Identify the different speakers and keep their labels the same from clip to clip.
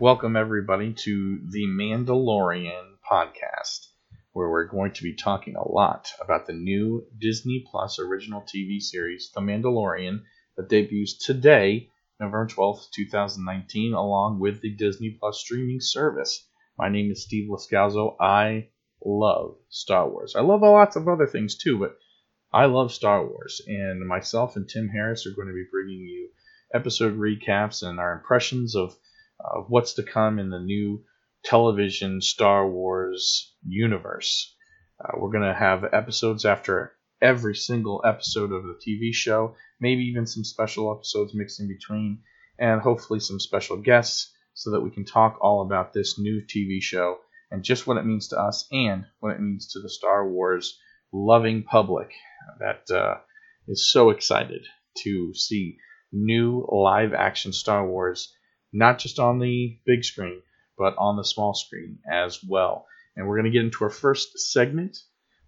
Speaker 1: Welcome, everybody, to the Mandalorian podcast, where we're going to be talking a lot about the new Disney Plus original TV series, The Mandalorian, that debuts today, November 12th, 2019, along with the Disney Plus streaming service. My name is Steve Lascalzo. I love Star Wars. I love lots of other things too, but I love Star Wars, and myself and Tim Harris are going to be bringing you episode recaps and our impressions of of what's to come in the new television Star Wars universe. Uh, we're going to have episodes after every single episode of the TV show, maybe even some special episodes mixed in between, and hopefully some special guests so that we can talk all about this new TV show and just what it means to us and what it means to the Star Wars loving public that uh, is so excited to see new live action Star Wars not just on the big screen, but on the small screen as well. And we're going to get into our first segment,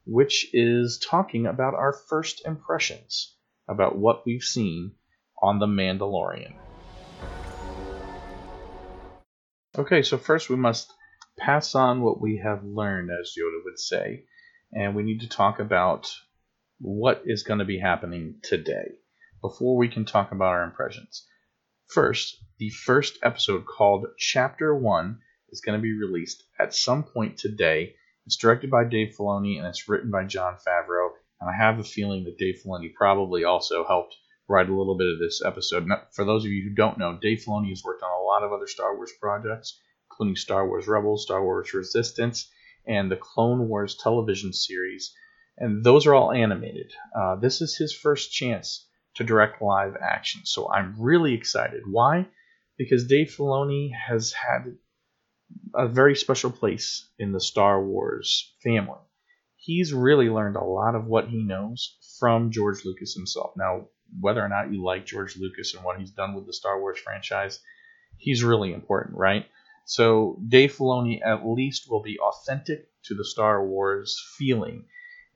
Speaker 1: which is talking about our first impressions about what we've seen on The Mandalorian. Okay, so first we must pass on what we have learned, as Yoda would say, and we need to talk about what is going to be happening today before we can talk about our impressions. First, the first episode called Chapter 1 is going to be released at some point today. It's directed by Dave Filoni and it's written by Jon Favreau. And I have a feeling that Dave Filoni probably also helped write a little bit of this episode. Now, for those of you who don't know, Dave Filoni has worked on a lot of other Star Wars projects, including Star Wars Rebels, Star Wars Resistance, and the Clone Wars television series. And those are all animated. Uh, this is his first chance to direct live action. So I'm really excited. Why? Because Dave Filoni has had a very special place in the Star Wars family. He's really learned a lot of what he knows from George Lucas himself. Now, whether or not you like George Lucas and what he's done with the Star Wars franchise, he's really important, right? So Dave Filoni at least will be authentic to the Star Wars feeling.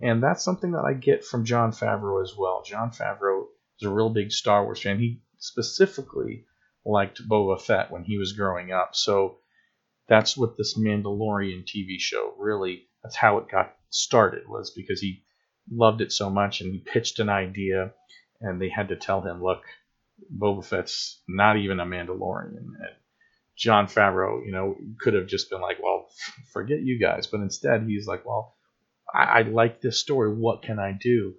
Speaker 1: And that's something that I get from Jon Favreau as well. Jon Favreau is a real big Star Wars fan. He specifically liked Boba Fett when he was growing up. So that's what this Mandalorian TV show really that's how it got started was because he loved it so much and he pitched an idea and they had to tell him, look, Boba Fett's not even a Mandalorian. And Jon Favreau, you know, could have just been like, well, forget you guys. But instead, he's like, well, I, I like this story. What can I do?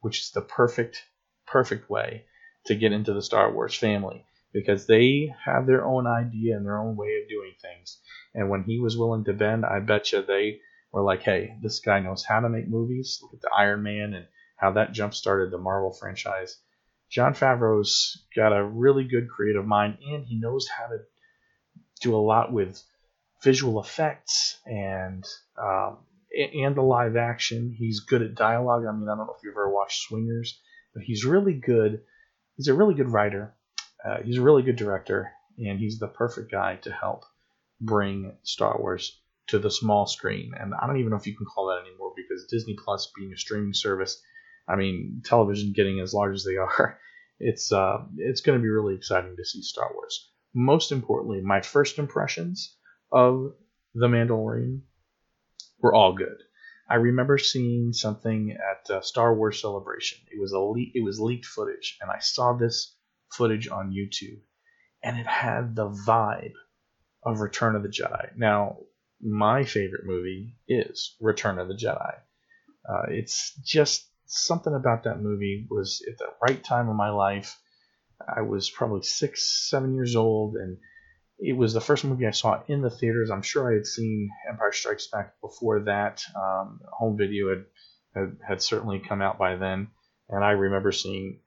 Speaker 1: Which is the perfect perfect way to get into the Star Wars family because they have their own idea and their own way of doing things. And when he was willing to bend, I bet you they were like, hey, this guy knows how to make movies. Look at the Iron Man and how that jump started the Marvel franchise. Jon Favreau's got a really good creative mind and he knows how to do a lot with visual effects and um, and the live action. He's good at dialogue. I mean, I don't know if you've ever watched Swingers, but he's really good. He's a really good writer. Uh, he's a really good director, and he's the perfect guy to help bring Star Wars to the small screen. And I don't even know if you can call that anymore because Disney Plus being a streaming service, I mean, television getting as large as they are, it's uh, it's going to be really exciting to see Star Wars. Most importantly, my first impressions of The Mandalorian were all good. I remember seeing something at uh, Star Wars Celebration. It was a le- it was leaked footage, and I saw this footage on YouTube, and it had the vibe of Return of the Jedi. Now, my favorite movie is Return of the Jedi. Uh, it's just something about that movie was at the right time of my life. I was probably six, seven years old, and it was the first movie I saw in the theaters. I'm sure I had seen Empire Strikes Back before that. Um, home video had, had, had certainly come out by then, and I remember seeing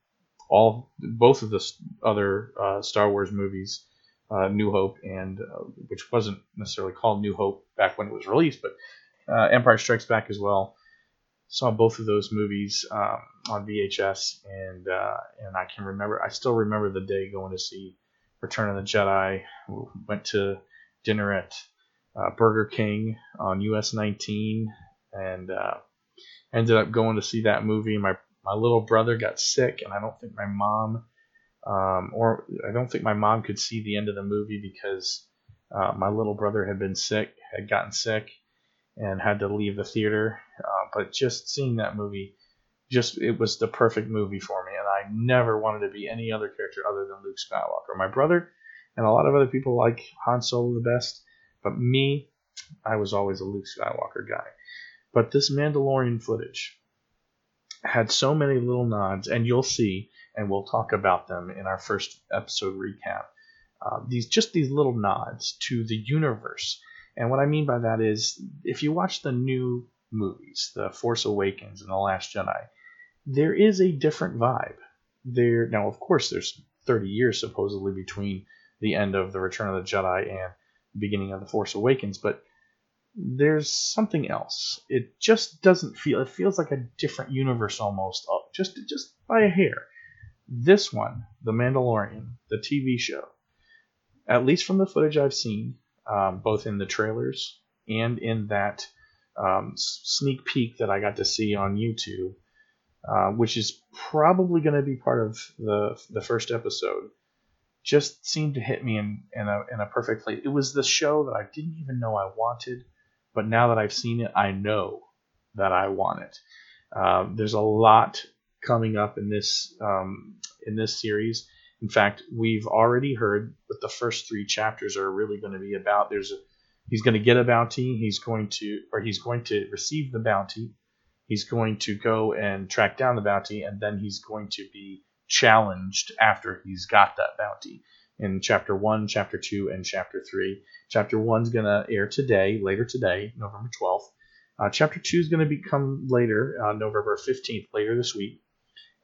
Speaker 1: all both of the other uh, Star Wars movies, uh, New Hope and uh, which wasn't necessarily called New Hope back when it was released, but uh, Empire Strikes Back as well. Saw both of those movies um, on VHS, and uh, and I can remember. I still remember the day going to see Return of the Jedi. We Went to dinner at uh, Burger King on US 19 and uh, ended up going to see that movie. My my little brother got sick, and I don't think my mom, um, or I don't think my mom could see the end of the movie because Uh, my little brother had been sick, had gotten sick, and had to leave the theater. Uh, but just seeing that movie, just it was the perfect movie for me, I never wanted to be any other character other than Luke Skywalker. My brother and a lot of other people like Han Solo the best, but me, I was always a Luke Skywalker guy. But this Mandalorian footage had so many little nods, and you'll see, and we'll talk about them in our first episode recap. Uh, these just these little nods to the universe, and what I mean by that is, if you watch the new movies, The Force Awakens and The Last Jedi, there is a different vibe. There now, of course, there's 30 years supposedly between the end of the Return of the Jedi and the beginning of the Force Awakens, but there's something else. It just doesn't feel. It feels like a different universe almost, uh, just just by a hair. This one, The Mandalorian, the TV show, at least from the footage I've seen, um, both in the trailers and in that um, sneak peek that I got to see on YouTube, uh, which is probably going to be part of the the first episode just seemed to hit me in, in a in a perfect place. It was the show that I didn't even know I wanted, but now that I've seen it, I know that I want it. Um, there's a lot coming up in this um, in this series. In fact, we've already heard what the first three chapters are really going to be about. There's a he's going to get a bounty. He's going to or he's going to receive the bounty. He's going to go and track down the bounty, and then he's going to be challenged after he's got that bounty in chapter 1, chapter 2, and chapter 3. Chapter 1 is going to air today, later today, November 12th. Uh, chapter 2 is going to become later, uh, November 15th, later this week.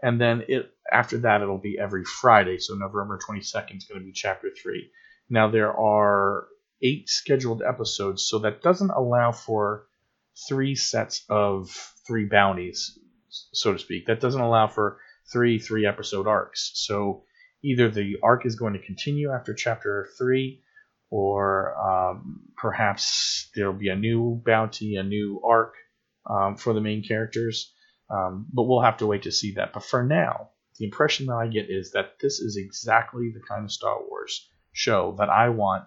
Speaker 1: And then it after that, it'll be every Friday. So November 22nd is going to be chapter 3. Now, there are eight scheduled episodes, so that doesn't allow for three sets of three bounties, so to speak. That doesn't allow for three three episode arcs. So either the arc is going to continue after chapter three, or um, perhaps there'll be a new bounty, a new arc um, for the main characters. Um, but we'll have to wait to see that. But for now, the impression that I get is that this is exactly the kind of Star Wars show that I want.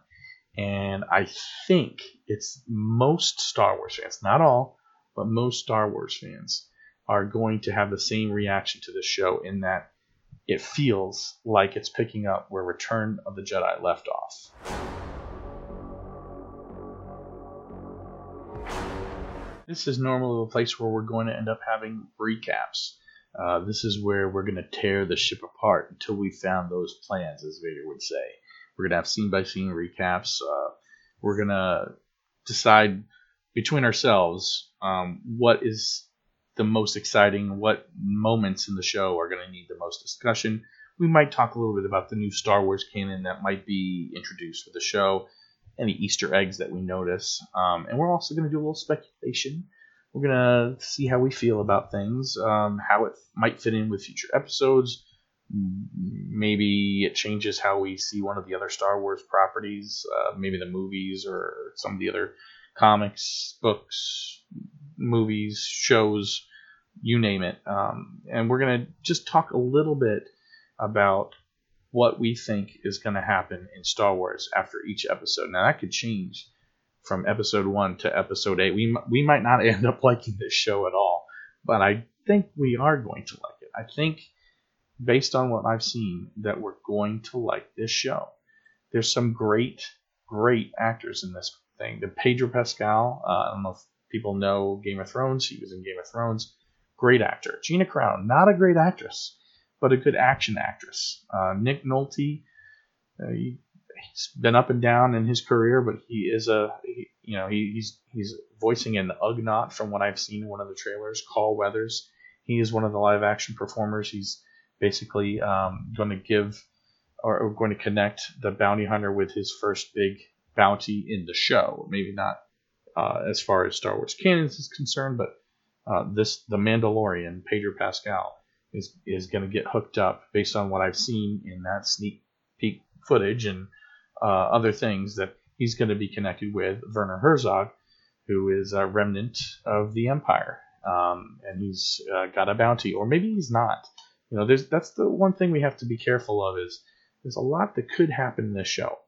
Speaker 1: And I think it's most Star Wars fans, not all, but most Star Wars fans are going to have the same reaction to the show in that it feels like it's picking up where Return of the Jedi left off. This is normally the place where we're going to end up having recaps. Uh, this is where we're going to tear the ship apart until we found those plans, as Vader would say. We're going to have scene by scene recaps. Uh, we're going to decide between ourselves um, what is the most exciting, what moments in the show are going to need the most discussion. We might talk a little bit about the new Star Wars canon that might be introduced for the show, any Easter eggs that we notice, um, and we're also going to do a little speculation. We're going to see how we feel about things, um, how it might fit in with future episodes. Maybe it changes how we see one of the other Star Wars properties, uh, maybe the movies or some of the other comics, books, movies, shows, you name it. Um, and we're going to just talk a little bit about what we think is going to happen in Star Wars after each episode. Now, that could change from episode one to episode eight. We, we might not end up liking this show at all, but I think we are going to like it. I think, based on what I've seen, that we're going to like this show. There's some great, great actors in this thing. The Pedro Pascal, uh, I don't know if people know Game of Thrones. He was in Game of Thrones. Great actor. Gina Carano, not a great actress, but a good action actress. Uh, Nick Nolte, uh, he, has been up and down in his career, but he is a, he, you know, he, he's he's voicing an Ugnaught from what I've seen in one of the trailers. Carl Weathers, he is one of the live action performers. He's basically um, going to give or, or going to connect the bounty hunter with his first big bounty in the show. Maybe not uh, as far as Star Wars canon is concerned, but uh, this the Mandalorian Pedro Pascal is is going to get hooked up based on what I've seen in that sneak peek footage and uh, other things that he's going to be connected with Werner Herzog, who is a remnant of the Empire, um, and he's uh, got a bounty, or maybe he's not. You know, there's that's the one thing we have to be careful of is there's a lot that could happen in this show.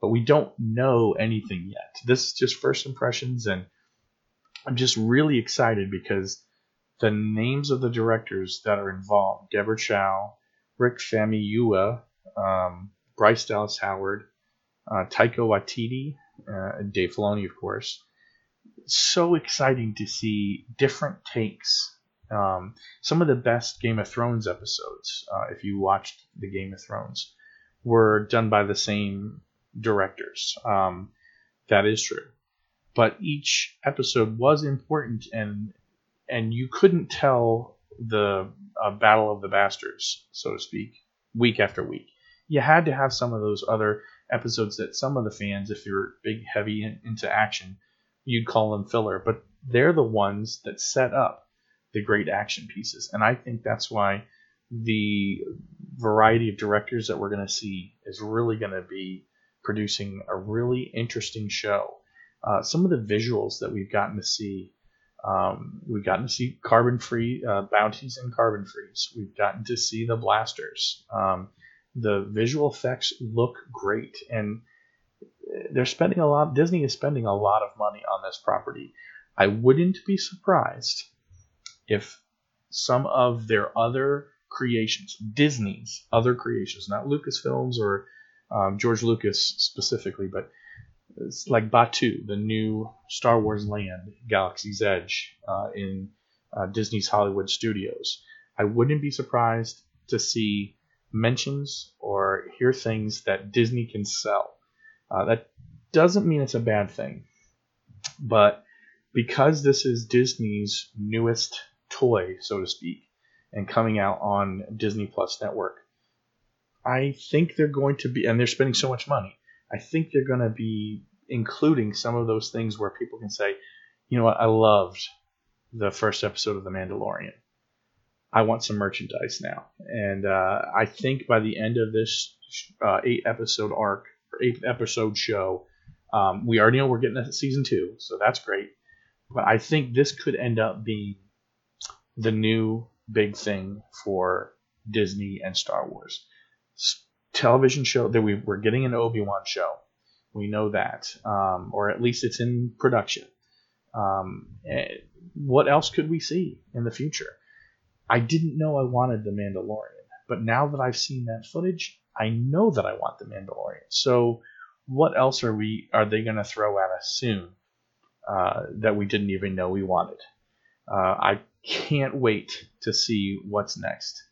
Speaker 1: but we don't know anything yet. This is just first impressions, and I'm just really excited because the names of the directors that are involved Deborah Chow, Rick Famuyiwa, um, Bryce Dallas Howard, uh, Taika Waititi, uh, Dave Filoni, of course. So exciting to see different takes. Um, some of the best Game of Thrones episodes, uh, if you watched the Game of Thrones, were done by the same directors. Um, that is true. But each episode was important, and and you couldn't tell the uh, Battle of the Bastards, so to speak, week after week. You had to have some of those other episodes that some of the fans, if you're big, heavy in, into action, you'd call them filler. But they're the ones that set up the great action pieces, and I think that's why the variety of directors that we're going to see is really going to be producing a really interesting show. Uh, some of the visuals that we've gotten to see, um, we've gotten to see carbon free uh, bounties and carbon frees. We've gotten to see the blasters. Um, the visual effects look great, and they're spending a lot. Disney is spending a lot of money on this property. I wouldn't be surprised if some of their other creations, Disney's other creations, not Lucasfilms or um, George Lucas specifically, but it's like Batuu, the new Star Wars land, Galaxy's Edge, uh, in uh, Disney's Hollywood studios. I wouldn't be surprised to see mentions or hear things that Disney can sell. Uh, that doesn't mean it's a bad thing, but because this is Disney's newest toy, so to speak, and coming out on Disney Plus Network, I think they're going to be, and they're spending so much money. I think they're going to be including some of those things where people can say, you know what, I loved the first episode of The Mandalorian. I want some merchandise now. And uh, I think by the end of this uh, eight episode arc, or eight episode show, um, we already know we're getting a season two, so that's great. But I think this could end up being the new big thing for Disney and Star Wars television show that we, we're getting an Obi Wan show. We know that, um, or at least it's in production. Um, eh, what else could we see in the future? I didn't know I wanted the Mandalorian, but now that I've seen that footage, I know that I want the Mandalorian. So, what else are we? Are they going to throw at us soon uh, that we didn't even know we wanted? Uh, I can't wait to see what's next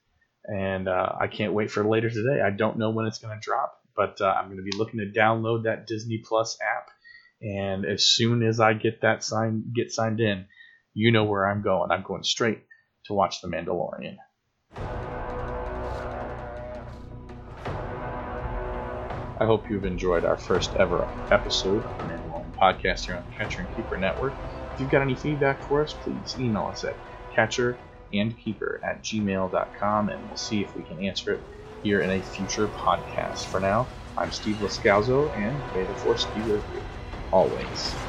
Speaker 1: and uh, I can't wait for later today. I don't know when it's going to drop, but uh, I'm going to be looking to download that Disney Plus app, and as soon as I get that sign get signed in, you know where I'm going. I'm going straight to watch The Mandalorian. I hope you've enjoyed our first ever episode of the Mandalorian podcast here on the Catcher and Keeper Network. If you've got any feedback for us, please email us at catcher and keeper at gmail.com, and we'll see if we can answer it here in a future podcast. For now, I'm Steve Lascalzo, and may the force be with you always.